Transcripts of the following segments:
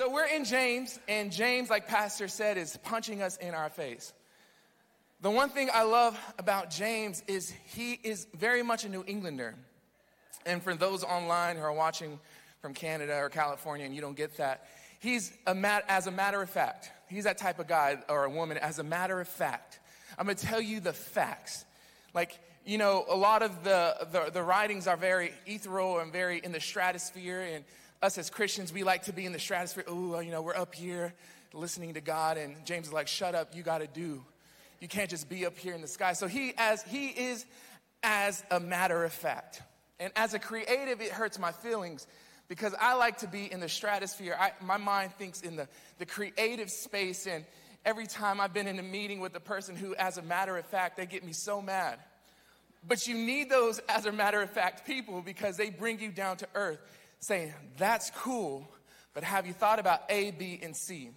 So we're in James, and James, like Pastor said, is punching us in our face. The one thing I love about James is he is very much a New Englander. And for those online who are watching from Canada or California and you don't get that, he's a mat, as a matter of fact, he's that type of guy or a woman, as a matter of fact. I'm gonna tell you the facts. Like, you know, a lot of the, the, the writings are very ethereal and very in the stratosphere. And us as Christians, we like to be in the stratosphere. Oh, you know, we're up here listening to God. And James is like, shut up, you gotta do. You can't just be up here in the sky. So he as he is as a matter of fact. And as a creative, it hurts my feelings because I like to be in the stratosphere. I, my mind thinks in the, the creative space. And every time I've been in a meeting with a person who, as a matter of fact, they get me so mad. But you need those, as a matter of fact, people because they bring you down to earth saying, That's cool, but have you thought about A, B, and C?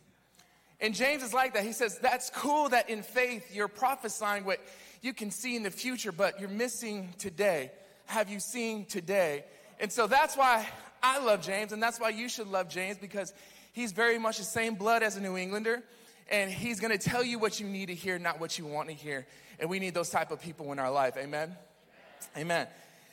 And James is like that. He says, That's cool that in faith you're prophesying what you can see in the future, but you're missing today. Have you seen today? And so that's why I love James, and that's why you should love James because he's very much the same blood as a New Englander, and he's gonna tell you what you need to hear, not what you want to hear. And we need those type of people in our life. Amen. Amen.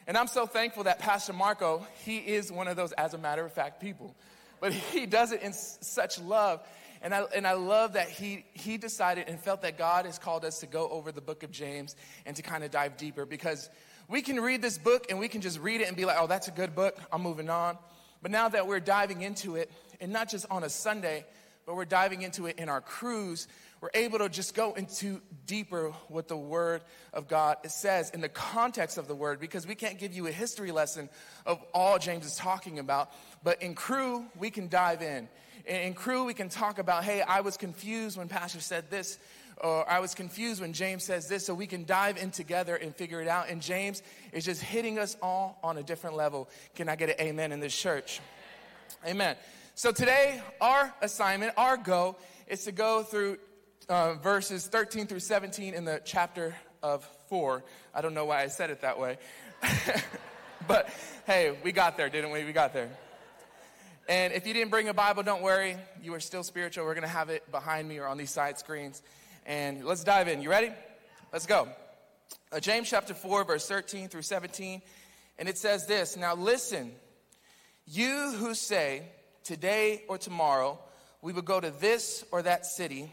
And I'm so thankful that Pastor Marco, he is one of those, as a matter of fact, people. But he does it in such love. And I, and I love that he, he decided and felt that God has called us to go over the book of James and to kind of dive deeper because we can read this book and we can just read it and be like, oh, that's a good book. I'm moving on. But now that we're diving into it, and not just on a Sunday, but we're diving into it in our crews, we're able to just go into deeper what the Word of God says in the context of the Word because we can't give you a history lesson of all James is talking about. But in crew, we can dive in. In crew, we can talk about, hey, I was confused when Pastor said this, or I was confused when James says this, so we can dive in together and figure it out. And James is just hitting us all on a different level. Can I get an amen in this church? Amen. So today, our assignment, our go, is to go through uh, verses 13 through 17 in the chapter of 4. I don't know why I said it that way. but hey, we got there, didn't we? We got there. And if you didn't bring a Bible, don't worry. You are still spiritual. We're going to have it behind me or on these side screens. And let's dive in. You ready? Let's go. Uh, James chapter 4, verse 13 through 17. And it says this Now listen, you who say, today or tomorrow, we will go to this or that city,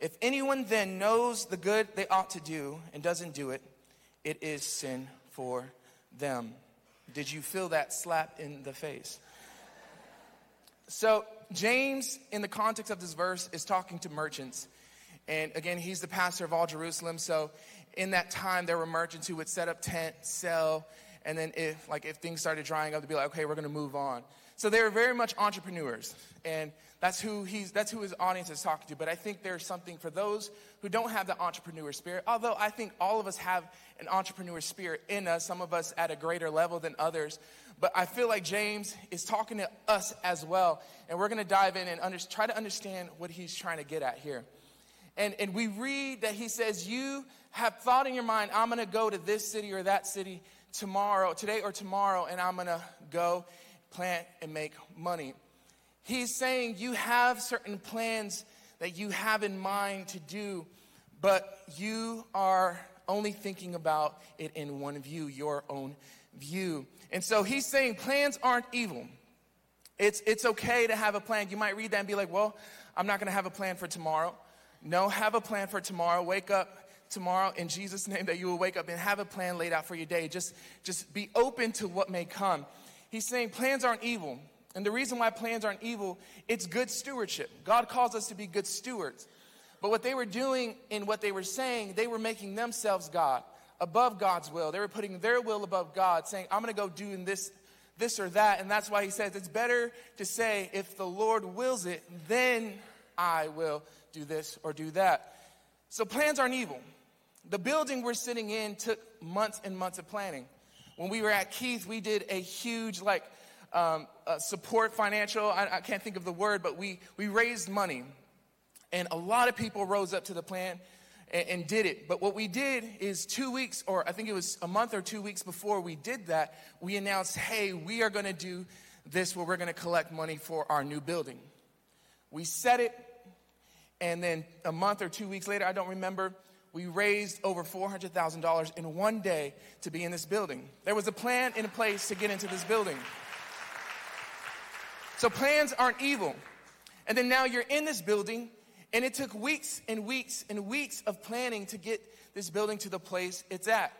If anyone then knows the good they ought to do and doesn't do it, it is sin for them. Did you feel that slap in the face? So, James, in the context of this verse, is talking to merchants. And again, he's the pastor of all Jerusalem. So, in that time, there were merchants who would set up tents, sell, and then if like if things started drying up, they'd be like, okay, we're going to move on. So they were very much entrepreneurs, and that's who he's that's who his audience is talking to. But I think there's something for those who don't have the entrepreneur spirit. Although I think all of us have an entrepreneur spirit in us, some of us at a greater level than others. But I feel like James is talking to us as well. And we're going to dive in and under, try to understand what he's trying to get at here. And, and we read that he says, You have thought in your mind, I'm going to go to this city or that city tomorrow, today or tomorrow, and I'm going to go plant and make money. He's saying you have certain plans that you have in mind to do, but you are only thinking about it in one view, your own view. And so he's saying plans aren't evil. It's, it's okay to have a plan. You might read that and be like, well, I'm not going to have a plan for tomorrow. No, have a plan for tomorrow. Wake up tomorrow in Jesus' name that you will wake up and have a plan laid out for your day. Just, just be open to what may come. He's saying plans aren't evil. And the reason why plans aren't evil, it's good stewardship. God calls us to be good stewards. But what they were doing in what they were saying, they were making themselves God above God's will. They were putting their will above God, saying, I'm going to go do this, this or that. And that's why he says it's better to say, if the Lord wills it, then I will do this or do that. So plans aren't evil. The building we're sitting in took months and months of planning. When we were at Keith, we did a huge, like, um, uh, support financial, I, I can't think of the word, but we, we raised money. And a lot of people rose up to the plan and, and did it. But what we did is two weeks, or I think it was a month or two weeks before we did that, we announced, hey, we are gonna do this where we're gonna collect money for our new building. We said it, and then a month or two weeks later, I don't remember, we raised over $400,000 in one day to be in this building. There was a plan in place to get into this building. So plans aren't evil. And then now you're in this building, and it took weeks and weeks and weeks of planning to get this building to the place it's at.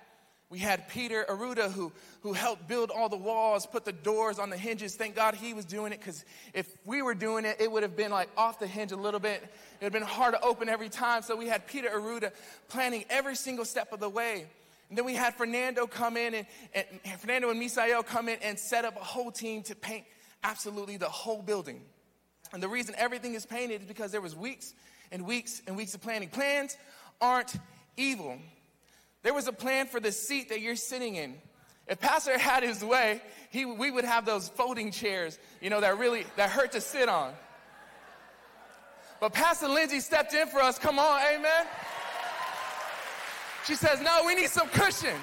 We had Peter Arruda who, who helped build all the walls, put the doors on the hinges. Thank God he was doing it because if we were doing it, it would have been like off the hinge a little bit. It would have been hard to open every time. So we had Peter Arruda planning every single step of the way. And then we had Fernando come in and, and Fernando and Misael come in and set up a whole team to paint absolutely the whole building. And the reason everything is painted is because there was weeks and weeks and weeks of planning. Plans aren't evil. There was a plan for the seat that you're sitting in. If Pastor had his way, he, we would have those folding chairs, you know, that really that hurt to sit on. But Pastor Lindsay stepped in for us. Come on, amen. She says, "No, we need some cushion."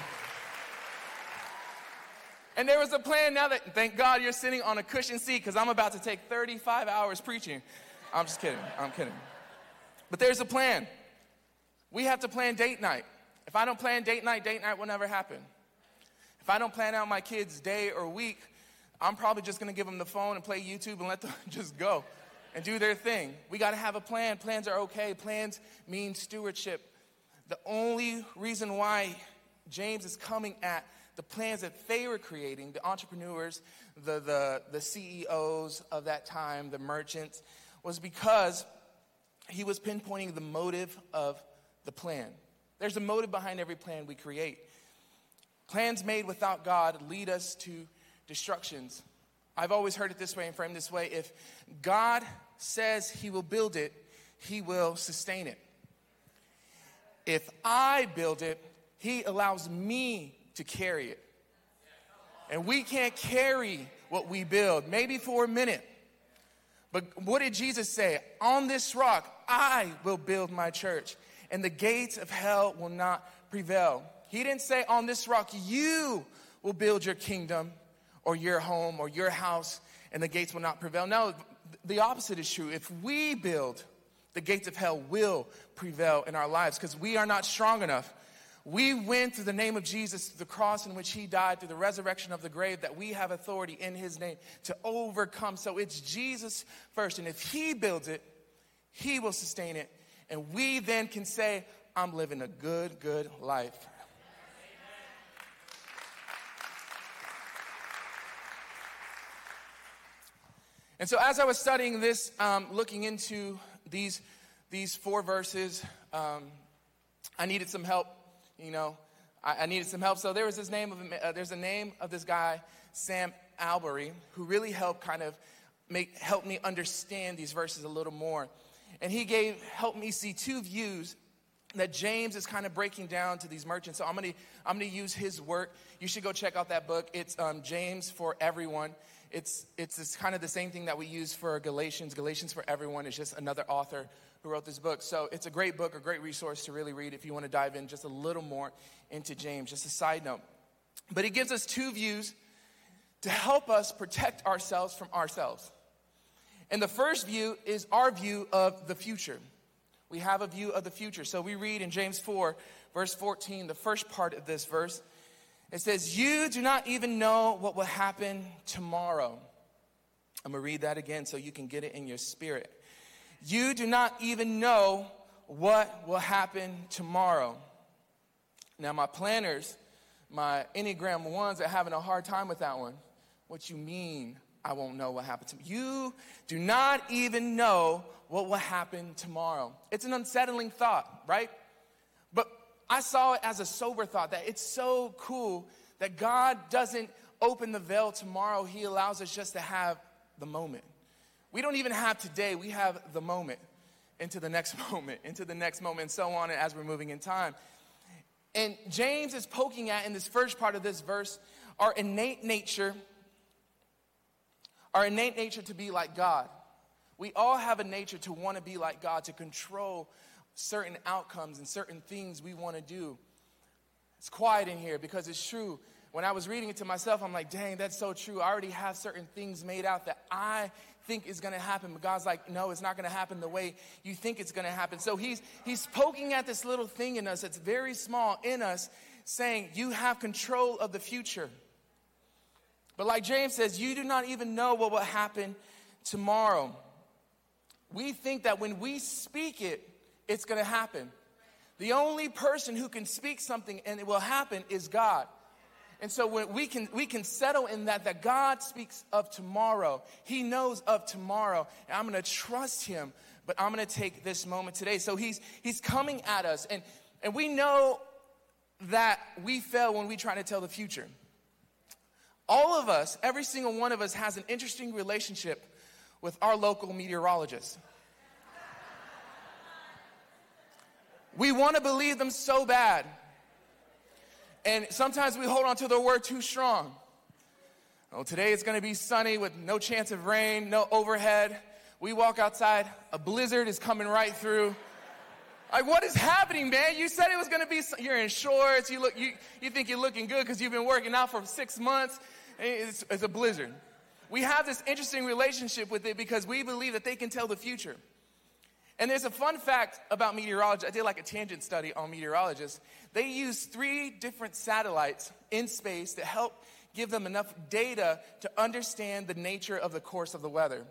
And there was a plan now that, thank God, you're sitting on a cushion seat because I'm about to take 35 hours preaching. I'm just kidding. I'm kidding. But there's a plan. We have to plan date night. If I don't plan date night, date night will never happen. If I don't plan out my kids' day or week, I'm probably just gonna give them the phone and play YouTube and let them just go and do their thing. We gotta have a plan. Plans are okay. Plans mean stewardship. The only reason why James is coming at the plans that they were creating, the entrepreneurs, the, the, the CEOs of that time, the merchants, was because he was pinpointing the motive of the plan. There's a motive behind every plan we create. Plans made without God lead us to destructions. I've always heard it this way and framed this way if God says he will build it, he will sustain it. If I build it, he allows me to carry it. And we can't carry what we build, maybe for a minute. But what did Jesus say? On this rock, I will build my church, and the gates of hell will not prevail. He didn't say, On this rock, you will build your kingdom or your home or your house, and the gates will not prevail. No, the opposite is true. If we build, the gates of hell will prevail in our lives because we are not strong enough. We win through the name of Jesus, the cross in which he died, through the resurrection of the grave, that we have authority in his name to overcome. So it's Jesus first. And if he builds it, he will sustain it. And we then can say, I'm living a good, good life. And so, as I was studying this, um, looking into these, these four verses, um, I needed some help you know, I, I needed some help. So there was this name of, uh, there's a name of this guy, Sam Allberry, who really helped kind of make, help me understand these verses a little more. And he gave, helped me see two views that James is kind of breaking down to these merchants. So I'm gonna, I'm gonna use his work. You should go check out that book. It's um, James for Everyone. It's, it's this kind of the same thing that we use for Galatians. Galatians for Everyone is just another author who wrote this book. So it's a great book, a great resource to really read if you want to dive in just a little more into James. Just a side note. But he gives us two views to help us protect ourselves from ourselves. And the first view is our view of the future. We have a view of the future. So we read in James 4, verse 14, the first part of this verse. It says, You do not even know what will happen tomorrow. I'm going to read that again so you can get it in your spirit. You do not even know what will happen tomorrow. Now, my planners, my Enneagram ones are having a hard time with that one. What you mean, I won't know what happened to me? You do not even know what will happen tomorrow. It's an unsettling thought, right? But I saw it as a sober thought that it's so cool that God doesn't open the veil tomorrow, He allows us just to have the moment. We don't even have today, we have the moment. into the next moment, into the next moment, and so on and as we're moving in time. And James is poking at in this first part of this verse our innate nature, our innate nature to be like God. We all have a nature to want to be like God, to control certain outcomes and certain things we want to do. It's quiet in here because it's true. When I was reading it to myself, I'm like, dang, that's so true. I already have certain things made out that I think is going to happen. But God's like, no, it's not going to happen the way you think it's going to happen. So he's, he's poking at this little thing in us that's very small in us, saying, you have control of the future. But like James says, you do not even know what will happen tomorrow. We think that when we speak it, it's going to happen. The only person who can speak something and it will happen is God. And so when we can we can settle in that that God speaks of tomorrow. He knows of tomorrow. And I'm going to trust him, but I'm going to take this moment today. So he's he's coming at us and and we know that we fail when we try to tell the future. All of us, every single one of us has an interesting relationship with our local meteorologist. We want to believe them so bad. And sometimes we hold on to the word too strong. Oh, today it's going to be sunny with no chance of rain, no overhead. We walk outside, a blizzard is coming right through. Like, what is happening, man? You said it was going to be, you're in shorts, you, look, you, you think you're looking good because you've been working out for six months. It's, it's a blizzard. We have this interesting relationship with it because we believe that they can tell the future. And there's a fun fact about meteorology. I did like a tangent study on meteorologists. They use three different satellites in space to help give them enough data to understand the nature of the course of the weather.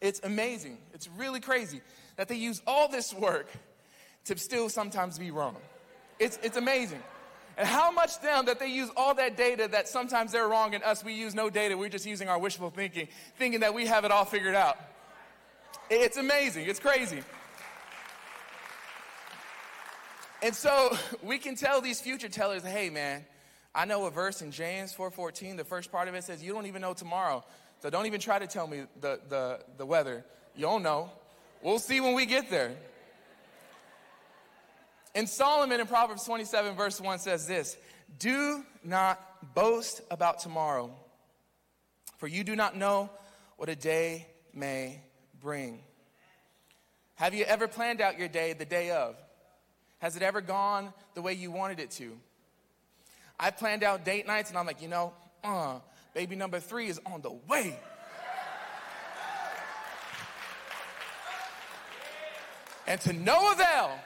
It's amazing. It's really crazy that they use all this work to still sometimes be wrong. It's, it's amazing. And how much them that they use all that data that sometimes they're wrong and us, we use no data. We're just using our wishful thinking, thinking that we have it all figured out. It's amazing. It's crazy. And so we can tell these future tellers, hey man, I know a verse in James 4:14, the first part of it says, you don't even know tomorrow. So don't even try to tell me the, the, the weather. You don't know. We'll see when we get there. And Solomon in Proverbs 27, verse 1 says this Do not boast about tomorrow, for you do not know what a day may bring. Have you ever planned out your day the day of? Has it ever gone the way you wanted it to? I planned out date nights and I'm like, you know, uh, baby number three is on the way. and to no avail.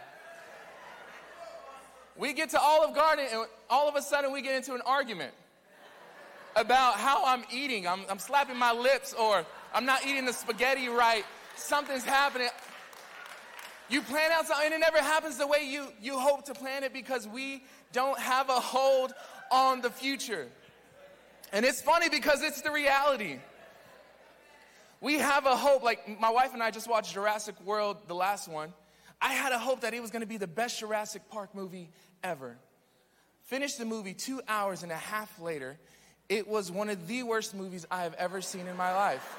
We get to Olive Garden and all of a sudden we get into an argument about how I'm eating. I'm, I'm slapping my lips or I'm not eating the spaghetti right. Something's happening. You plan out something and it never happens the way you, you hope to plan it because we don't have a hold on the future. And it's funny because it's the reality. We have a hope, like my wife and I just watched Jurassic World, the last one. I had a hope that it was going to be the best Jurassic Park movie ever. Finished the movie two hours and a half later. It was one of the worst movies I have ever seen in my life.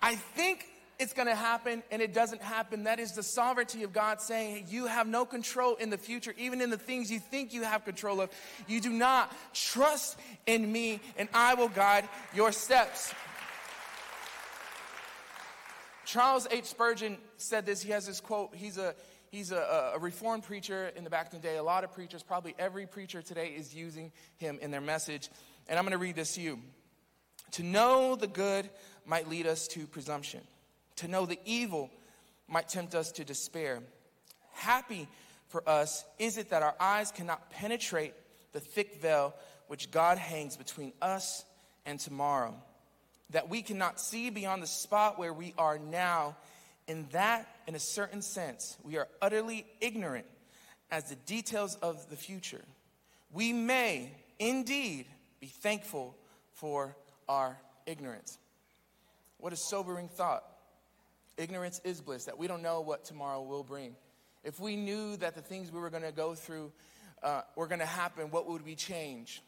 I think it's going to happen and it doesn't happen. That is the sovereignty of God saying you have no control in the future, even in the things you think you have control of. You do not trust in me and I will guide your steps. Charles H. Spurgeon said this. He has this quote. He's a he's a, a reformed preacher in the back in the day. A lot of preachers, probably every preacher today, is using him in their message. And I'm going to read this to you. To know the good might lead us to presumption. To know the evil might tempt us to despair. Happy for us is it that our eyes cannot penetrate the thick veil which God hangs between us and tomorrow, that we cannot see beyond the spot where we are now, in that, in a certain sense, we are utterly ignorant as the details of the future. We may indeed be thankful for our ignorance. What a sobering thought. Ignorance is bliss, that we don't know what tomorrow will bring. If we knew that the things we were going to go through uh, were going to happen, what would we change?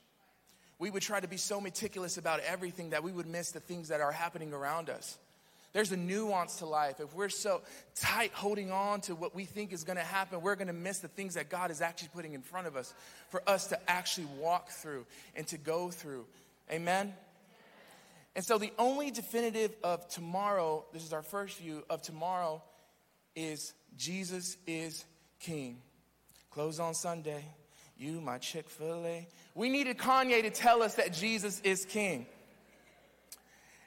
We would try to be so meticulous about everything that we would miss the things that are happening around us. There's a nuance to life. If we're so tight holding on to what we think is going to happen, we're going to miss the things that God is actually putting in front of us for us to actually walk through and to go through. Amen? And so the only definitive of tomorrow, this is our first view of tomorrow, is Jesus is King. Close on Sunday. You, my Chick fil A. We needed Kanye to tell us that Jesus is King.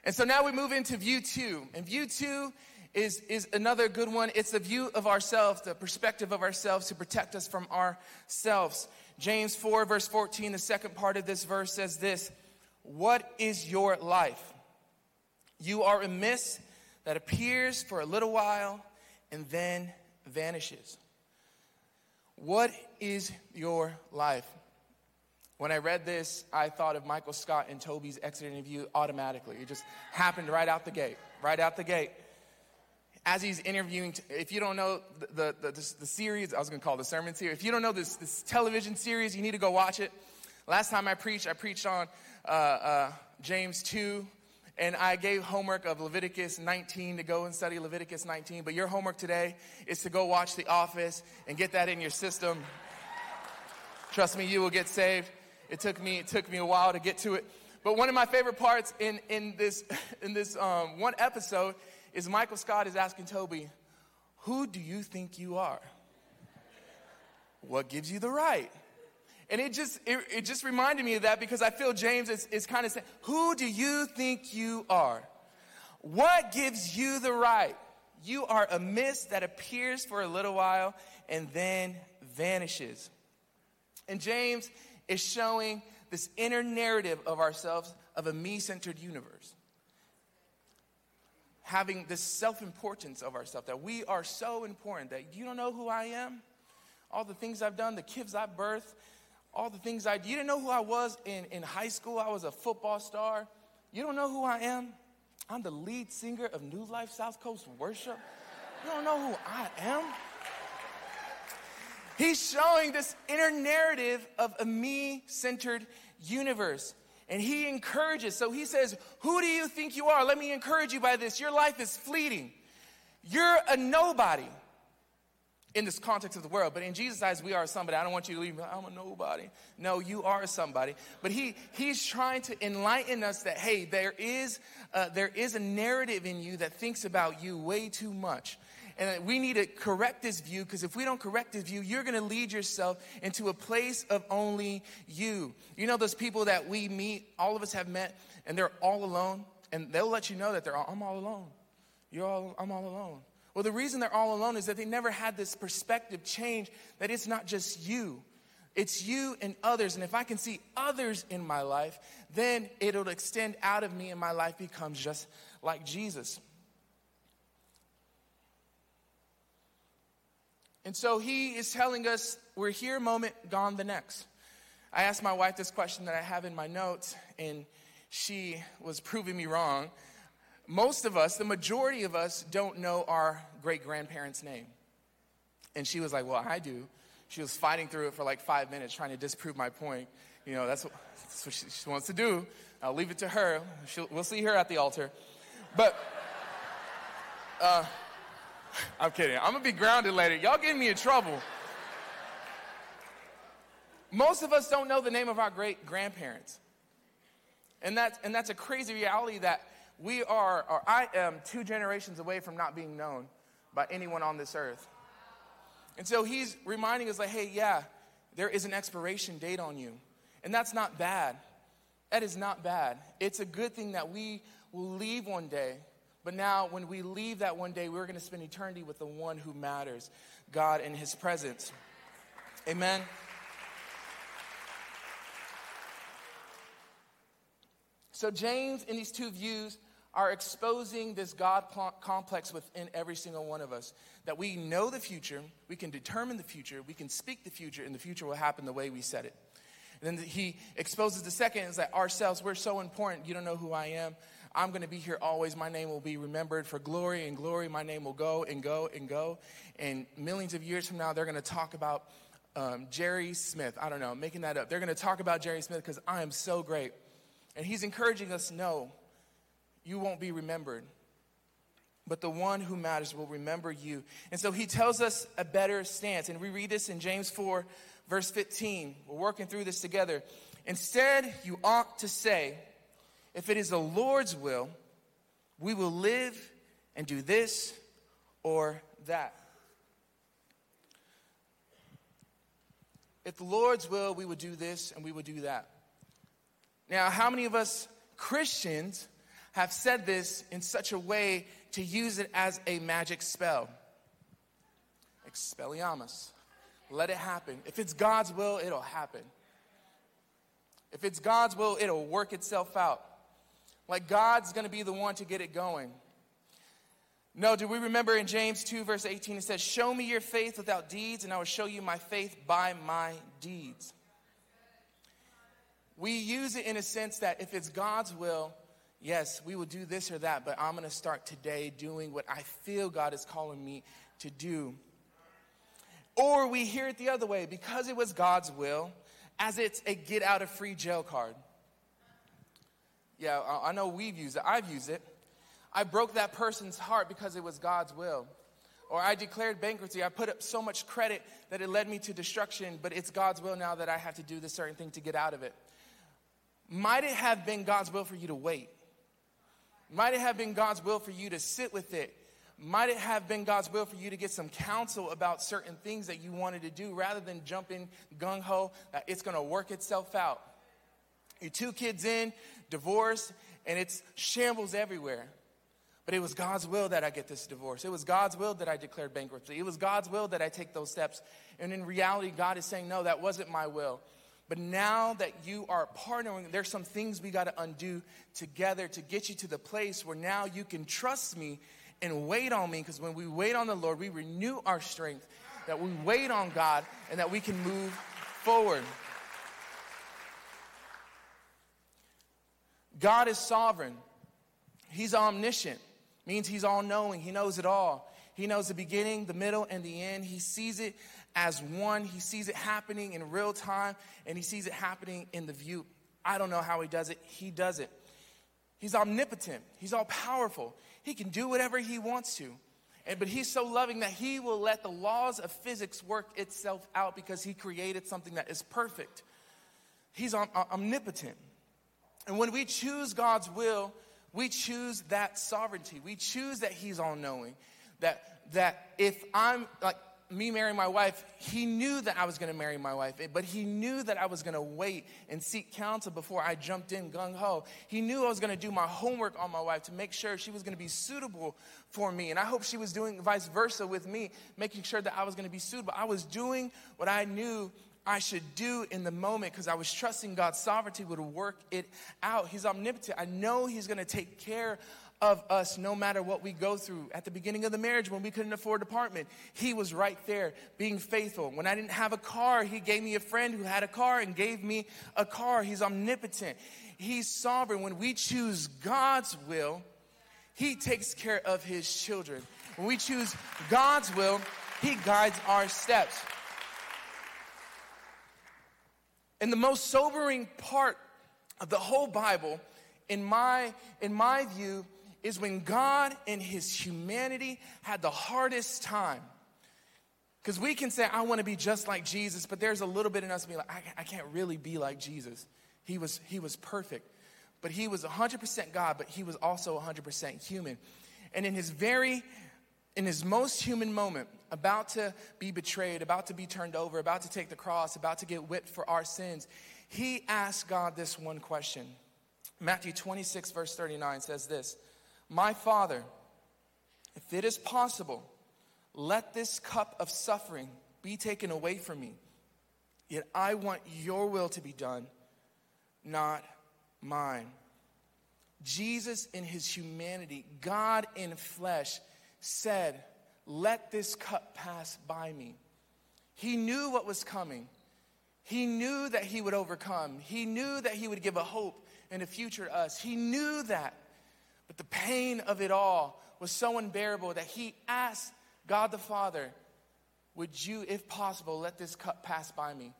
And so now we move into view two. And view two is, is another good one. It's the view of ourselves, the perspective of ourselves to protect us from ourselves. James 4, verse 14, the second part of this verse says this What is your life? You are a mist that appears for a little while and then vanishes. What is your life? When I read this, I thought of Michael Scott and Toby's exit interview automatically. It just happened right out the gate, right out the gate. As he's interviewing, if you don't know the, the, the, the series, I was gonna call the sermon series. If you don't know this, this television series, you need to go watch it. Last time I preached, I preached on uh, uh, James 2, and I gave homework of Leviticus 19 to go and study Leviticus 19. But your homework today is to go watch The Office and get that in your system. Trust me, you will get saved. It took me, it took me a while to get to it. But one of my favorite parts in, in this, in this um, one episode is Michael Scott is asking Toby, Who do you think you are? What gives you the right? And it just, it, it just reminded me of that because I feel James is, is kind of saying, Who do you think you are? What gives you the right? You are a mist that appears for a little while and then vanishes. And James is showing this inner narrative of ourselves of a me centered universe. Having this self importance of ourselves, that we are so important that you don't know who I am, all the things I've done, the kids I've birthed, all the things I You didn't know who I was in, in high school. I was a football star. You don't know who I am. I'm the lead singer of New Life South Coast Worship. You don't know who I am. He's showing this inner narrative of a me centered universe. And he encourages. So he says, Who do you think you are? Let me encourage you by this. Your life is fleeting. You're a nobody in this context of the world. But in Jesus' eyes, we are somebody. I don't want you to leave. Me, I'm a nobody. No, you are somebody. But he, he's trying to enlighten us that, hey, there is, uh, there is a narrative in you that thinks about you way too much. And we need to correct this view because if we don't correct this view, you're going to lead yourself into a place of only you. You know, those people that we meet, all of us have met, and they're all alone, and they'll let you know that they're all, I'm all alone. You're all, I'm all alone. Well, the reason they're all alone is that they never had this perspective change that it's not just you. It's you and others. And if I can see others in my life, then it'll extend out of me and my life becomes just like Jesus. And so he is telling us we're here a moment, gone the next. I asked my wife this question that I have in my notes, and she was proving me wrong. Most of us, the majority of us, don't know our great grandparents' name. And she was like, Well, I do. She was fighting through it for like five minutes trying to disprove my point. You know, that's what, that's what she, she, wants to do. I'll leave it to her. She'll, we'll see her at the altar. But, uh, I'm kidding. I'm gonna be grounded later. Y'all getting me in trouble. Most of us don't know the name of our great grandparents. And that's, and that's a crazy reality that we are, or I am two generations away from not being known by anyone on this earth. And so he's reminding us, like, hey, yeah, there is an expiration date on you. And that's not bad. That is not bad. It's a good thing that we will leave one day but now, when we leave that one day, we're going to spend eternity with the one who matters God in his presence. Amen. So, James, in these two views, are exposing this God complex within every single one of us. That we know the future, we can determine the future, we can speak the future, and the future will happen the way we said it. And then he exposes the second is that ourselves, we're so important. You don't know who I am. I'm going to be here always. My name will be remembered for glory and glory. My name will go and go and go. And millions of years from now, they're going to talk about um, Jerry Smith. I don't know, making that up. They're going to talk about Jerry Smith because I am so great. And he's encouraging us no, you won't be remembered. but the one who matters will remember you. And so he tells us a better stance. And we read this in James 4, verse 15. We're working through this together. Instead, you ought to say, if it is the Lord's will, we will live and do this or that. If the Lord's will, we would do this and we would do that. Now, how many of us Christians have said this in such a way to use it as a magic spell? Expelliarmus. Let it happen. If it's God's will, it'll happen. If it's God's will, it'll work itself out. Like God's gonna be the one to get it going. No, do we remember in James 2, verse 18, it says, Show me your faith without deeds, and I will show you my faith by my deeds. We use it in a sense that if it's God's will, yes, we will do this or that, but I'm going to start today doing what I feel God is calling me to do. Or we hear it the other way because it was God's will, as it's a get out of free jail card. Yeah, I know we've used it, I've used it. I broke that person's heart because it was God's will. Or I declared bankruptcy. I put up so much credit that it led me to destruction, but it's God's will now that I have to do this certain thing to get out of it. Might it have been God's will for you to wait? Might it have been God's will for you to sit with it? Might it have been God's will for you to get some counsel about certain things that you wanted to do rather than jumping gung ho that it's going to work itself out? Your two kids in, divorced, and it's shambles everywhere. But it was God's will that I get this divorce. It was God's will that I declared bankruptcy. It was God's will that I take those steps. And in reality, God is saying, no, that wasn't my will. But now that you are partnering, there's some things we got to undo together to get you to the place where now you can trust me and wait on me. Because when we wait on the Lord, we renew our strength, that we wait on God, and that we can move forward. God is sovereign, He's omniscient, means He's all knowing, He knows it all. He knows the beginning, the middle, and the end. He sees it as one. He sees it happening in real time and he sees it happening in the view. I don't know how he does it. He does it. He's omnipotent. He's all powerful. He can do whatever he wants to. And, but he's so loving that he will let the laws of physics work itself out because he created something that is perfect. He's om- omnipotent. And when we choose God's will, we choose that sovereignty. We choose that he's all knowing. That, that if I'm like, me marrying my wife, he knew that I was going to marry my wife, eh, but he knew that I was going to wait and seek counsel before I jumped in gung ho. He knew I was going to do my homework on my wife to make sure she was going to be suitable for me. And I hope she was doing vice versa with me, making sure that I was going to be suitable. I was doing what I knew I should do in the moment because I was trusting God's sovereignty would work it out. He's omnipotent. I know He's going to take care of us no matter what we go through. At the beginning of the marriage, when we couldn't afford an apartment, he was right there being faithful. When I didn't have a car, he gave me a friend who had a car and gave me a car. He's omnipotent. He's sovereign. When we choose God's will, he takes care of his children. When we choose God's will, he guides our steps. And the most sobering part of the whole Bible, in my, in my view, is when God in his humanity had the hardest time. Because we can say, I want to be just like Jesus, but there's a little bit in us being like, I, I can't really be like Jesus. He was, he was perfect. But he was 100% God, but he was also 100% human. And in his very, in his most human moment, about to be betrayed, about to be turned over, about to take the cross, about to get whipped for our sins, he asked God this one question. Matthew 26, verse 39 says this my Father, if it is possible, let this cup of suffering be taken away from me. Yet I want your will to be done, not mine. Jesus, in his humanity, God in flesh, said, Let this cup pass by me. He knew what was coming. He knew that he would overcome. He knew that he would give a hope and a future to us. He knew that. But the pain of it all was so unbearable that he asked God the Father, Would you, if possible, let this cup pass by me?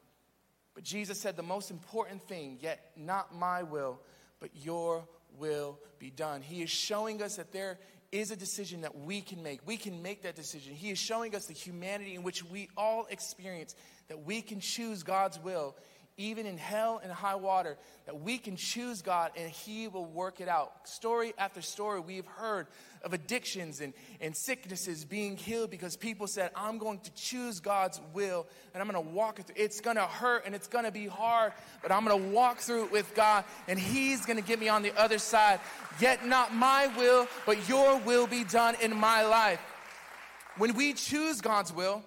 But Jesus said the most important thing, yet not my will, but your will be done. He is showing us that there is a decision that we can make. We can make that decision. He is showing us the humanity in which we all experience that we can choose God's will even in hell and high water, that we can choose God and He will work it out. Story after story, we've heard of addictions and, and sicknesses being healed because people said, I'm going to choose God's will and I'm going to walk it through. It's going to hurt and it's going to be hard, but I'm going to walk through it with God and He's going to get me on the other side. Yet not my will, but your will be done in my life. When we choose God's will,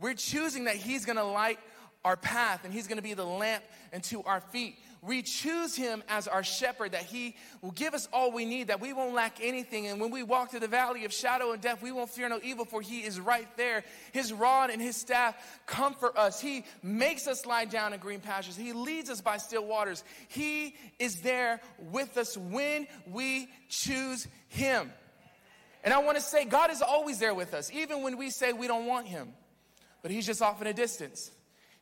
we're choosing that He's going to light our path and he's going to be the lamp unto our feet. We choose him as our shepherd, that he will give us all we need, that we won't lack anything. And when we walk through the valley of shadow and death, we won't fear no evil, for he is right there. His rod and his staff comfort us. He makes us lie down in green pastures. He leads us by still waters. He is there with us when we choose him. And I want to say, God is always there with us, even when we say we don't want him, but he's just off in a distance.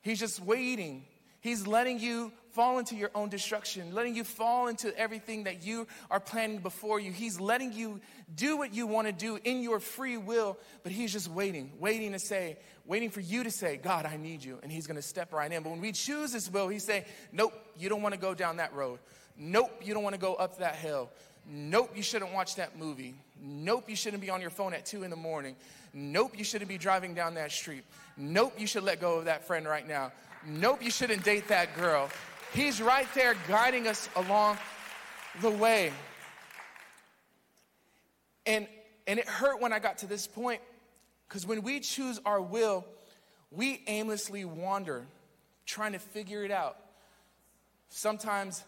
He's just waiting. He's letting you fall into your own destruction, letting you fall into everything that you are planning before you. He's letting you do what you want to do in your free will, but He's just waiting, waiting to say, waiting for you to say, God, I need you. And He's going to step right in. But when we choose His will, He's saying, Nope, you don't want to go down that road. Nope, you don't want to go up that hill. Nope, you shouldn't watch that movie. Nope, you shouldn't be on your phone at two in the morning. Nope, you shouldn't be driving down that street. Nope, you should let go of that friend right now. Nope, you shouldn't date that girl. He's right there guiding us along the way. And, and it hurt when I got to this point because when we choose our will, we aimlessly wander trying to figure it out. Sometimes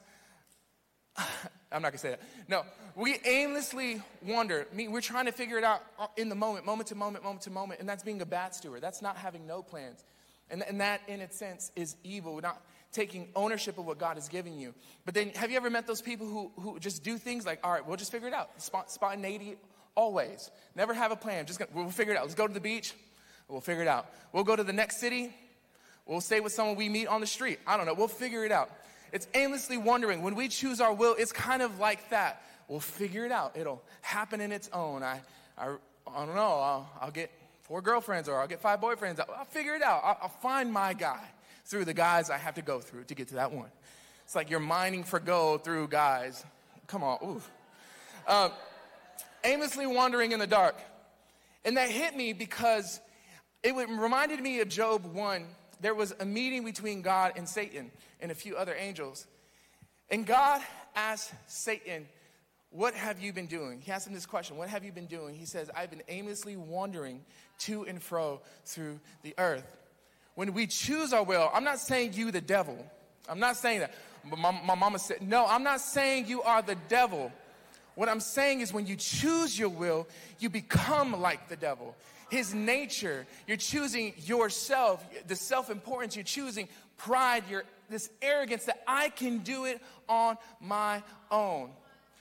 I'm not gonna say that. No, we aimlessly wander. I mean, we're trying to figure it out in the moment, moment to moment, moment to moment, and that's being a bad steward. That's not having no plans. And, and that, in its sense, is evil. We're not taking ownership of what God is giving you. But then, have you ever met those people who, who just do things like, all right, we'll just figure it out? spontaneity, always. Never have a plan. Just gonna, we'll figure it out. Let's go to the beach. We'll figure it out. We'll go to the next city. We'll stay with someone we meet on the street. I don't know. We'll figure it out. It's aimlessly wondering. When we choose our will, it's kind of like that. We'll figure it out. It'll happen in its own. I, I, I don't know. I'll, I'll get four girlfriends or I'll get five boyfriends. I'll, I'll figure it out. I'll, I'll find my guy through the guys I have to go through to get to that one. It's like you're mining for gold through guys. Come on. Um, aimlessly wandering in the dark. And that hit me because it reminded me of Job 1 there was a meeting between God and Satan and a few other angels. And God asked Satan, What have you been doing? He asked him this question What have you been doing? He says, I've been aimlessly wandering to and fro through the earth. When we choose our will, I'm not saying you, the devil. I'm not saying that. My, my mama said, No, I'm not saying you are the devil. What I'm saying is when you choose your will, you become like the devil his nature. You're choosing yourself, the self importance. You're choosing pride, your, this arrogance that I can do it on my own.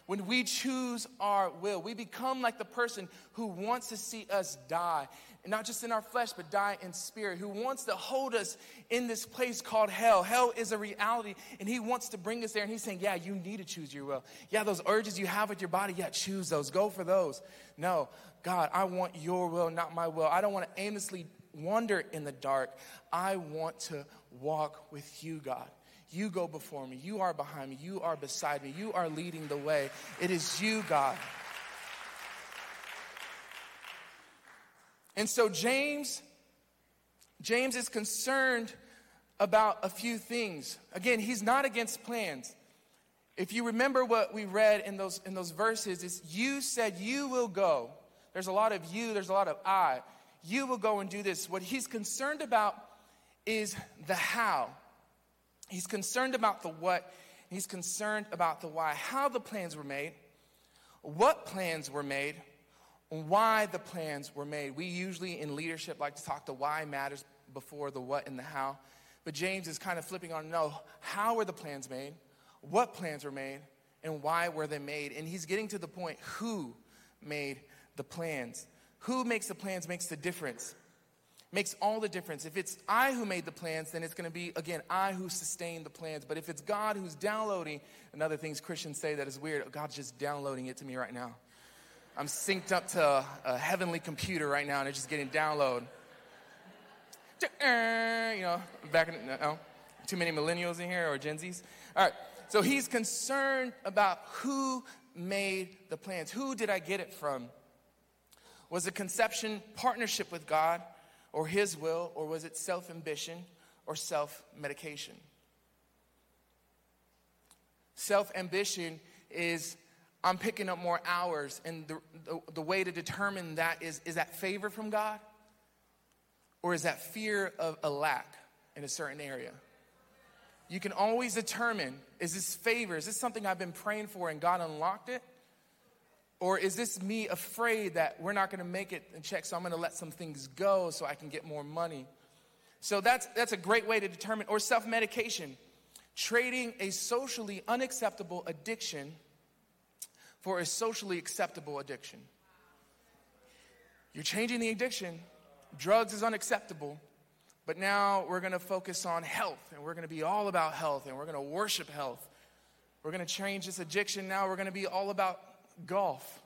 When we choose our will, we become like the person who wants to see us die, and not just in our flesh, but die in spirit, who wants to hold us in this place called hell. Hell is a reality, and He wants to bring us there. And He's saying, Yeah, you need to choose your will. Yeah, those urges you have with your body, yeah, choose those. Go for those. No, God, I want your will, not my will. I don't want to aimlessly wander in the dark. I want to walk with you, God. You go before me. You are behind me. You are beside me. You are leading the way. It is you, God. And so James James is concerned about a few things. Again, he's not against plans. If you remember what we read in those in those verses is you said you will go there's a lot of you, there's a lot of I. You will go and do this. What he's concerned about is the how. He's concerned about the what, he's concerned about the why. How the plans were made, what plans were made, why the plans were made. We usually in leadership like to talk the why matters before the what and the how. But James is kind of flipping on no, how were the plans made? What plans were made? And why were they made? And he's getting to the point who made the plans. Who makes the plans makes the difference. Makes all the difference. If it's I who made the plans, then it's going to be, again, I who sustain the plans. But if it's God who's downloading, and other things Christians say that is weird, God's just downloading it to me right now. I'm synced up to a, heavenly computer right now and it's just getting download. Uh, you know, back in, no, too many millennials in here or Gen Zs. All right, so he's concerned about who made the plans. Who did I get it from? Was the conception partnership with God or his will, or was it self ambition or self medication? Self ambition is I'm picking up more hours, and the, the, the, way to determine that is is that favor from God, or is that fear of a lack in a certain area? You can always determine is this favor, is this something I've been praying for and God unlocked it? Or is this me afraid that we're not gonna make it and check, so I'm gonna let some things go so I can get more money? So that's, that's a great way to determine, or self medication, trading a socially unacceptable addiction for a socially acceptable addiction. You're changing the addiction, drugs is unacceptable, but now we're gonna focus on health and we're gonna be all about health and we're gonna worship health. We're gonna change this addiction now, we're gonna be all about golf.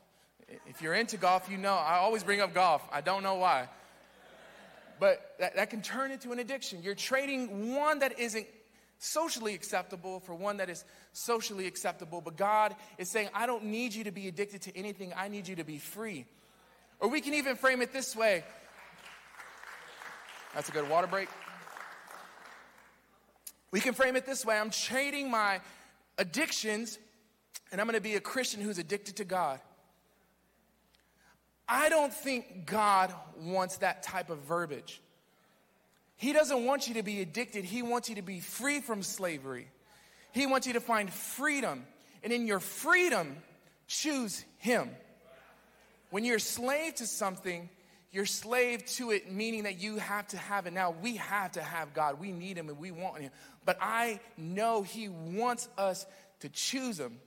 If you're into golf, you know I always bring up golf. I don't know why. But that, that can turn into an addiction. You're trading one that isn't socially acceptable for one that is socially acceptable. But God is saying, I don't need you to be addicted to anything, I need you to be free. Or we can even frame it this way that's a good water break. We can frame it this way I'm trading my addictions and I'm going to be a Christian who's addicted to God. I don't think God wants that type of verbiage. He doesn't want you to be addicted, He wants you to be free from slavery. He wants you to find freedom. And in your freedom, choose Him. When you're slave to something, you're slave to it, meaning that you have to have it. Now, we have to have God. We need Him and we want Him. But I know He wants us to choose Him.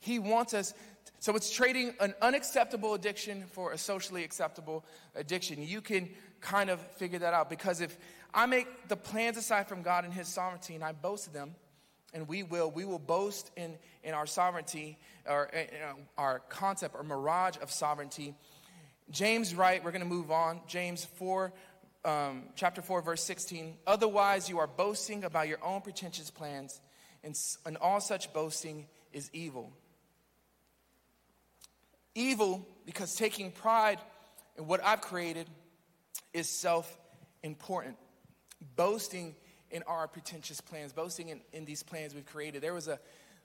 He wants us. So it's trading an unacceptable addiction for a socially acceptable addiction. You can kind of figure that out because if I make the plans aside from God and His sovereignty and I boast of them, and we will, we will boast in, in our sovereignty or in our concept or mirage of sovereignty James right, we're going to move on. James 4, um, chapter 4, verse 16. Otherwise, you are boasting about your own pretentious plans, and, and all such boasting is evil. Evil because taking pride in what I've created is self important. Boasting in our pretentious plans, boasting in, in these plans we've created. There was a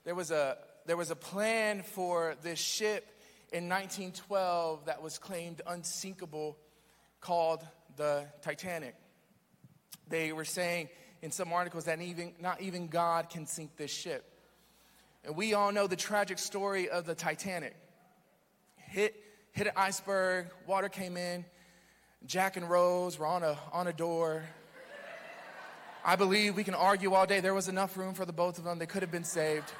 there was a there was a plan for this ship in 1912 that was claimed unsinkable called the Titanic. They were saying in some articles that even, not even God can sink this ship. And we all know the tragic story of the Titanic. Hit, hit an iceberg, water came in, Jack and Rose were on a, on a door. I believe we can argue all day. There was enough room for the both of them. They could have been saved.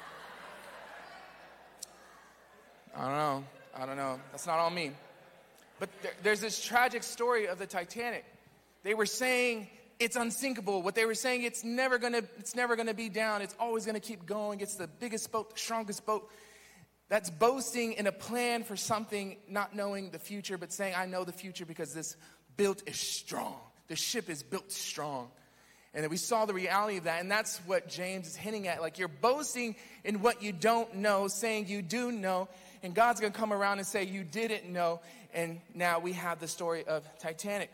I don't know. I don't know. That's not all me. But there, there's this tragic story of the Titanic. They were saying it's unsinkable. What they were saying, it's never gonna, it's never gonna be down. It's always gonna keep going. It's the biggest boat, the strongest boat. That's boasting in a plan for something, not knowing the future, but saying, I know the future because this built is strong. The ship is built strong. And we saw the reality of that. And that's what James is hinting at. Like you're boasting in what you don't know, saying you do know and God's going to come around and say, You didn't know. And now we have the story of Titanic.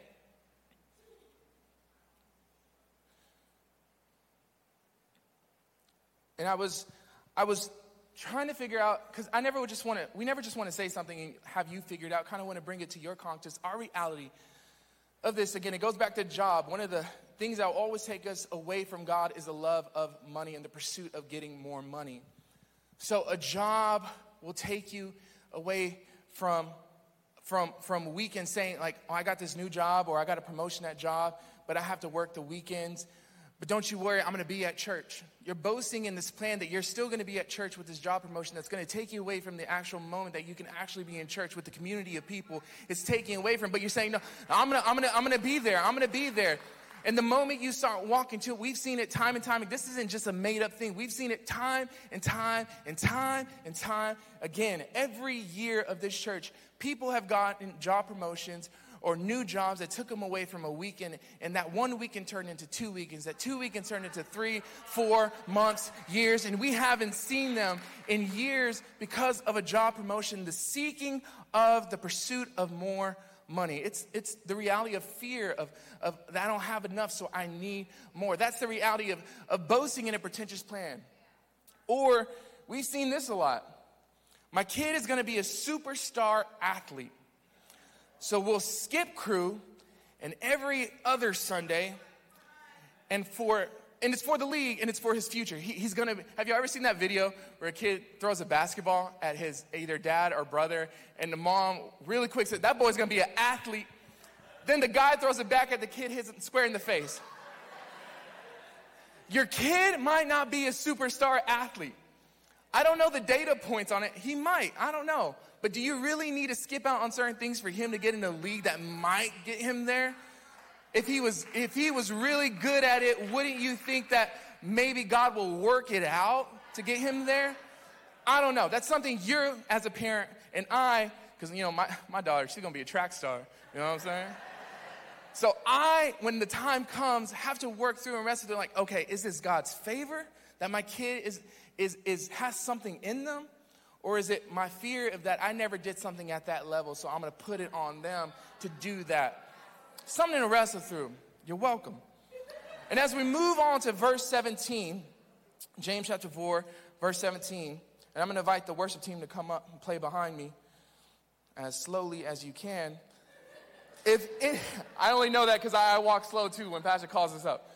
And I was, I was trying to figure out because I never would just want to. We never just want to say something and have you figured out. Kind of want to bring it to your conscious. Our reality of this again. It goes back to job. One of the things that will always take us away from God is the love of money and the pursuit of getting more money. So a job will take you away from from from weekends saying like oh i got this new job or i got a promotion at job but i have to work the weekends but don't you worry i'm going to be at church you're boasting in this plan that you're still going to be at church with this job promotion that's going to take you away from the actual moment that you can actually be in church with the community of people it's taking away from but you're saying no i'm going to i'm going to i'm going to be there i'm going to be there And the moment you start walking to it, we've seen it time and time. This isn't just a made up thing. We've seen it time and time and time and time again. Every year of this church, people have gotten job promotions or new jobs that took them away from a weekend, and that one weekend turned into two weekends, that two weekends turned into three, four months, years, and we haven't seen them in years because of a job promotion, the seeking of the pursuit of more money. It's, it's the reality of fear of, of I don't have enough, so I need more. That's the reality of, of boasting in a pretentious plan. Or we've seen this a lot. My kid is gonna be a superstar athlete. So we'll skip crew and every other Sunday, and for and it's for the league and it's for his future. He, he's gonna. Have you ever seen that video where a kid throws a basketball at his either dad or brother, and the mom really quick says, "That boy's gonna be an athlete." Then the guy throws it back at the kid, hits him square in the face. Your kid might not be a superstar athlete. I don't know the data points on it. He might. I don't know. But do you really need to skip out on certain things for him to get in a league that might get him there? If he was if he was really good at it, wouldn't you think that maybe God will work it out to get him there? I don't know. That's something you're as a parent and I, because you know, my, my daughter, she's gonna be a track star. You know what I'm saying? So I, when the time comes, have to work through and wrestle through like, okay, is this God's favor that my kid is is is has something in them? Or is it my fear of that I never did something at that level, so I'm gonna put it on them to do that? Something to wrestle through. You're welcome. And as we move on to verse 17, James chapter 4, verse 17, and I'm gonna invite the worship team to come up and play behind me as slowly as you can. If it, I only know that because I walk slow too when Pastor calls us up.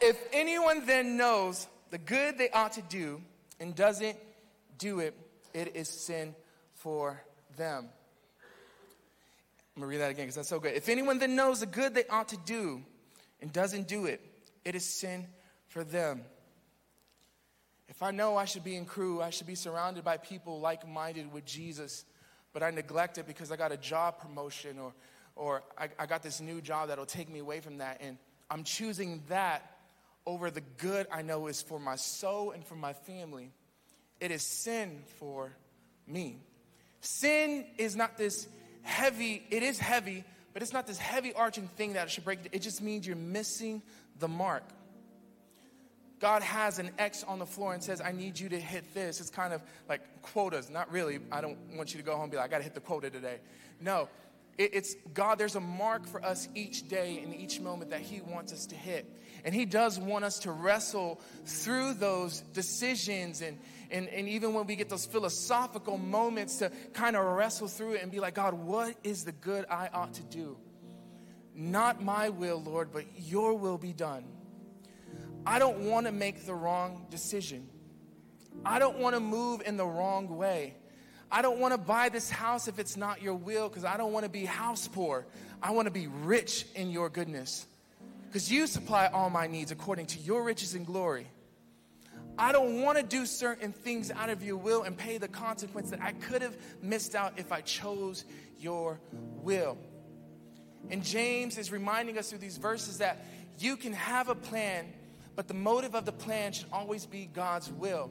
If anyone then knows the good they ought to do and doesn't do it, it is sin for them. I'm gonna read that again because that's so good. If anyone then knows the good they ought to do and doesn't do it, it is sin for them. If I know I should be in crew, I should be surrounded by people like minded with Jesus, but I neglect it because I got a job promotion or, or I, I got this new job that'll take me away from that, and I'm choosing that over the good I know is for my soul and for my family it is sin for me. Sin is not this heavy, it is heavy, but it's not this heavy arching thing that should break it. It just means you're missing the mark. God has an X on the floor and says, I need you to hit this. It's kind of like quotas. Not really. I don't want you to go home and be like, I got to hit the quota today. No, it's God, there's a mark for us each day and each moment that He wants us to hit. And He does want us to wrestle through those decisions and, and, and even when we get those philosophical moments to kind of wrestle through it and be like, God, what is the good I ought to do? Not my will, Lord, but your will be done. I don't want to make the wrong decision. I don't want to move in the wrong way. I don't want to buy this house if it's not your will because I don't want to be house poor. I want to be rich in your goodness because you supply all my needs according to your riches and glory. I don't want to do certain things out of your will and pay the consequence that I could have missed out if I chose your will. And James is reminding us through these verses that you can have a plan, but the motive of the plan should always be God's will.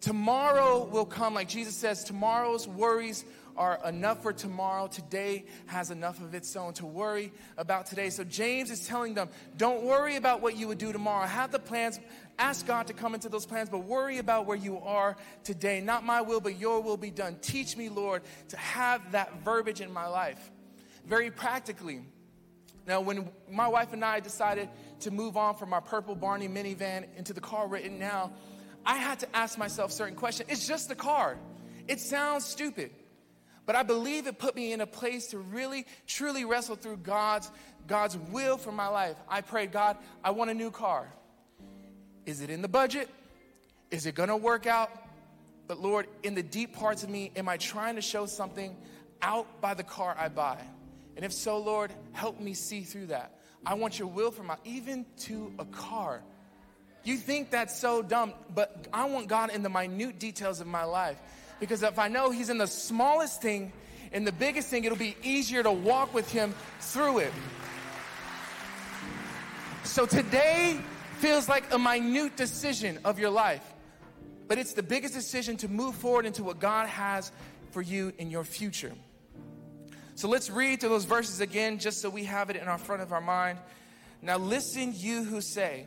Tomorrow will come, like Jesus says, tomorrow's worries are enough for tomorrow. Today has enough of its own to worry about today. So James is telling them, don't worry about what you would do tomorrow. Have the plans, ask God to come into those plans, but worry about where you are today. Not my will, but your will be done. Teach me, Lord, to have that verbiage in my life. Very practically. Now, when my wife and I decided to move on from our purple Barney minivan into the car in now, I had to ask myself certain questions. It's just a car. It sounds stupid, but I believe it put me in a place to really, truly wrestle through God's, God's will for my life. I prayed, God, I want a new car. Is it in the budget? Is it gonna work out? But Lord, in the deep parts of me, am I trying to show something out by the car I buy? And if so, Lord, help me see through that. I want your will for my, even to a car. You think that's so dumb, but I want God in the minute details of my life. Because if I know He's in the smallest thing, in the biggest thing, it'll be easier to walk with Him through it. So today feels like a minute decision of your life, but it's the biggest decision to move forward into what God has for you in your future. So let's read through those verses again just so we have it in our front of our mind. Now, listen, you who say,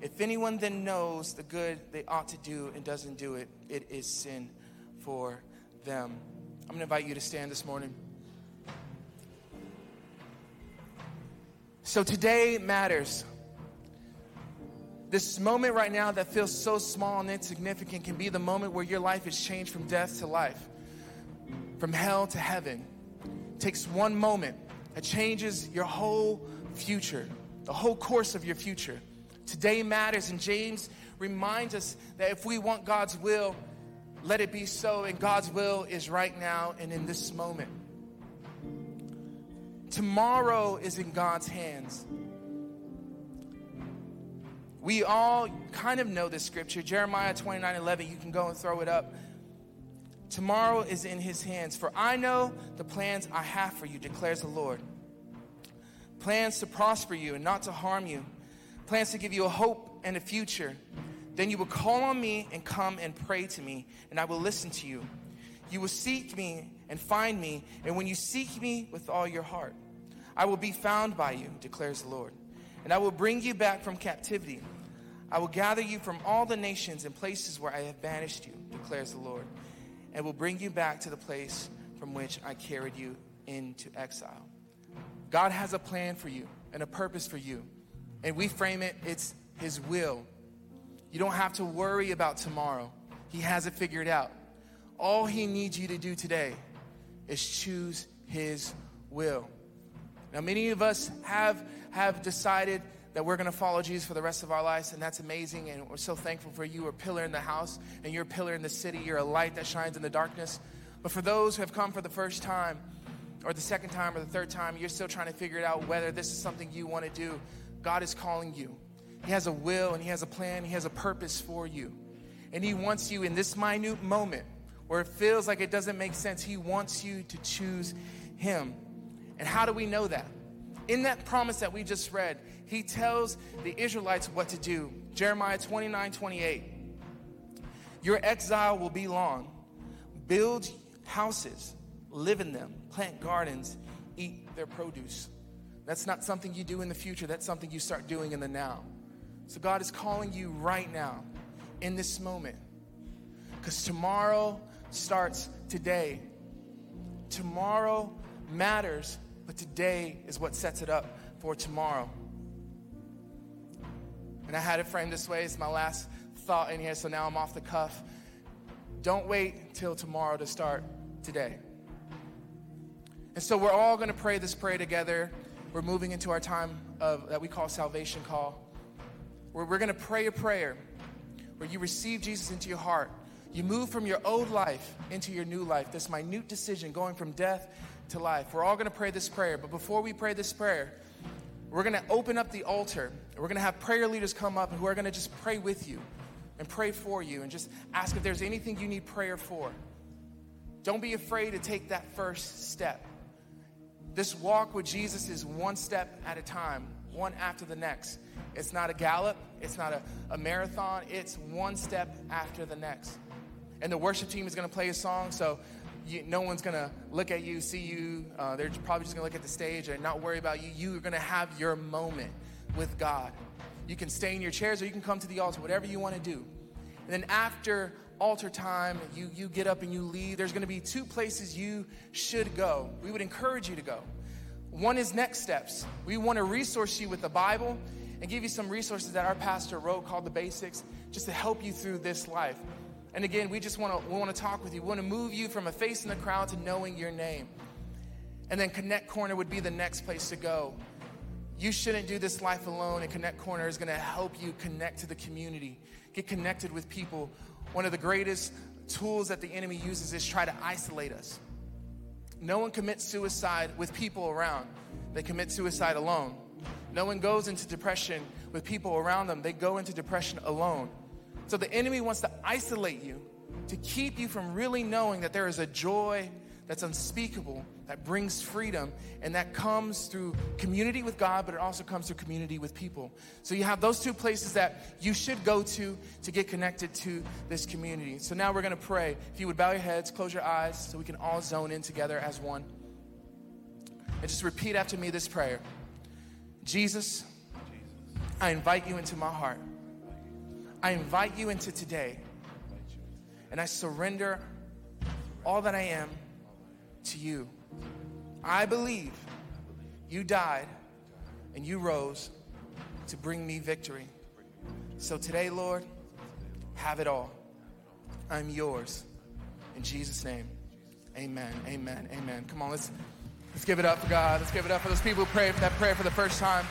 If anyone then knows the good they ought to do and doesn't do it, it is sin for them. I'm going to invite you to stand this morning. So today matters. This moment right now that feels so small and insignificant can be the moment where your life is changed from death to life, from hell to heaven. It takes one moment that changes your whole future, the whole course of your future. Today matters, and James reminds us that if we want God's will, let it be so, and God's will is right now and in this moment. Tomorrow is in God's hands. We all kind of know this scripture, Jeremiah 29 11. You can go and throw it up. Tomorrow is in his hands. For I know the plans I have for you, declares the Lord. Plans to prosper you and not to harm you, plans to give you a hope and a future. Then you will call on me and come and pray to me, and I will listen to you. You will seek me and find me, and when you seek me with all your heart, I will be found by you, declares the Lord. And I will bring you back from captivity. I will gather you from all the nations and places where I have banished you, declares the Lord, and will bring you back to the place from which I carried you into exile. God has a plan for you and a purpose for you. And we frame it, it's His will. You don't have to worry about tomorrow, He has it figured out. All He needs you to do today is choose His will. Now, many of us have, have decided that we're going to follow Jesus for the rest of our lives, and that's amazing. And we're so thankful for you. A pillar in the house, and you're a pillar in the city. You're a light that shines in the darkness. But for those who have come for the first time, or the second time, or the third time, you're still trying to figure it out whether this is something you want to do. God is calling you. He has a will, and He has a plan, He has a purpose for you. And He wants you in this minute moment where it feels like it doesn't make sense, He wants you to choose Him. And how do we know that? In that promise that we just read, he tells the Israelites what to do. Jeremiah 29 28. Your exile will be long. Build houses, live in them, plant gardens, eat their produce. That's not something you do in the future, that's something you start doing in the now. So God is calling you right now, in this moment. Because tomorrow starts today. Tomorrow matters but today is what sets it up for tomorrow. And I had it framed this way. It's my last thought in here, so now I'm off the cuff. Don't wait till tomorrow to start today. And so we're all going to pray this prayer together. We're moving into our time of that we call salvation call. Where we're going to pray a prayer where you receive Jesus into your heart. You move from your old life into your new life. This minute decision going from death to life. We're all going to pray this prayer, but before we pray this prayer, we're going to open up the altar. We're going to have prayer leaders come up who are going to just pray with you and pray for you and just ask if there's anything you need prayer for. Don't be afraid to take that first step. This walk with Jesus is one step at a time, one after the next. It's not a gallop, it's not a, a marathon, it's one step after the next. And the worship team is going to play a song, so you, no one's gonna look at you, see you. Uh, they're probably just gonna look at the stage and not worry about you. You're gonna have your moment with God. You can stay in your chairs or you can come to the altar, whatever you wanna do. And then after altar time, you, you get up and you leave. There's gonna be two places you should go. We would encourage you to go. One is next steps. We wanna resource you with the Bible and give you some resources that our pastor wrote called the basics just to help you through this life. And again, we just want to we want to talk with you. We want to move you from a face in the crowd to knowing your name. And then Connect Corner would be the next place to go. you shouldn't do this life alone, and Connect Corner is going to help you connect to the community, get connected with people. One of the greatest tools that the enemy uses is try to isolate us. No one commits suicide with people around. They commit suicide alone. No one goes into depression with people around them. They go into depression alone. So the enemy wants to isolate you to keep you from really knowing that there is a joy that's unspeakable, that brings freedom, and that comes through community with God, but it also comes through community with people. So you have those two places that you should go to to get connected to this community. So now we're gonna pray. If you would bow your heads, close your eyes, so we can all zone in together as one. And just repeat after me this prayer Jesus, I invite you into my heart. I invite you into today. And I surrender all that I am to you. I believe you died and you rose to bring me victory. So today, Lord, have it all. I'm yours. In Jesus' name, amen, amen, amen. Come on, let's, let's give it up for God. Let's give it up for those people who prayed for that prayer for the first time.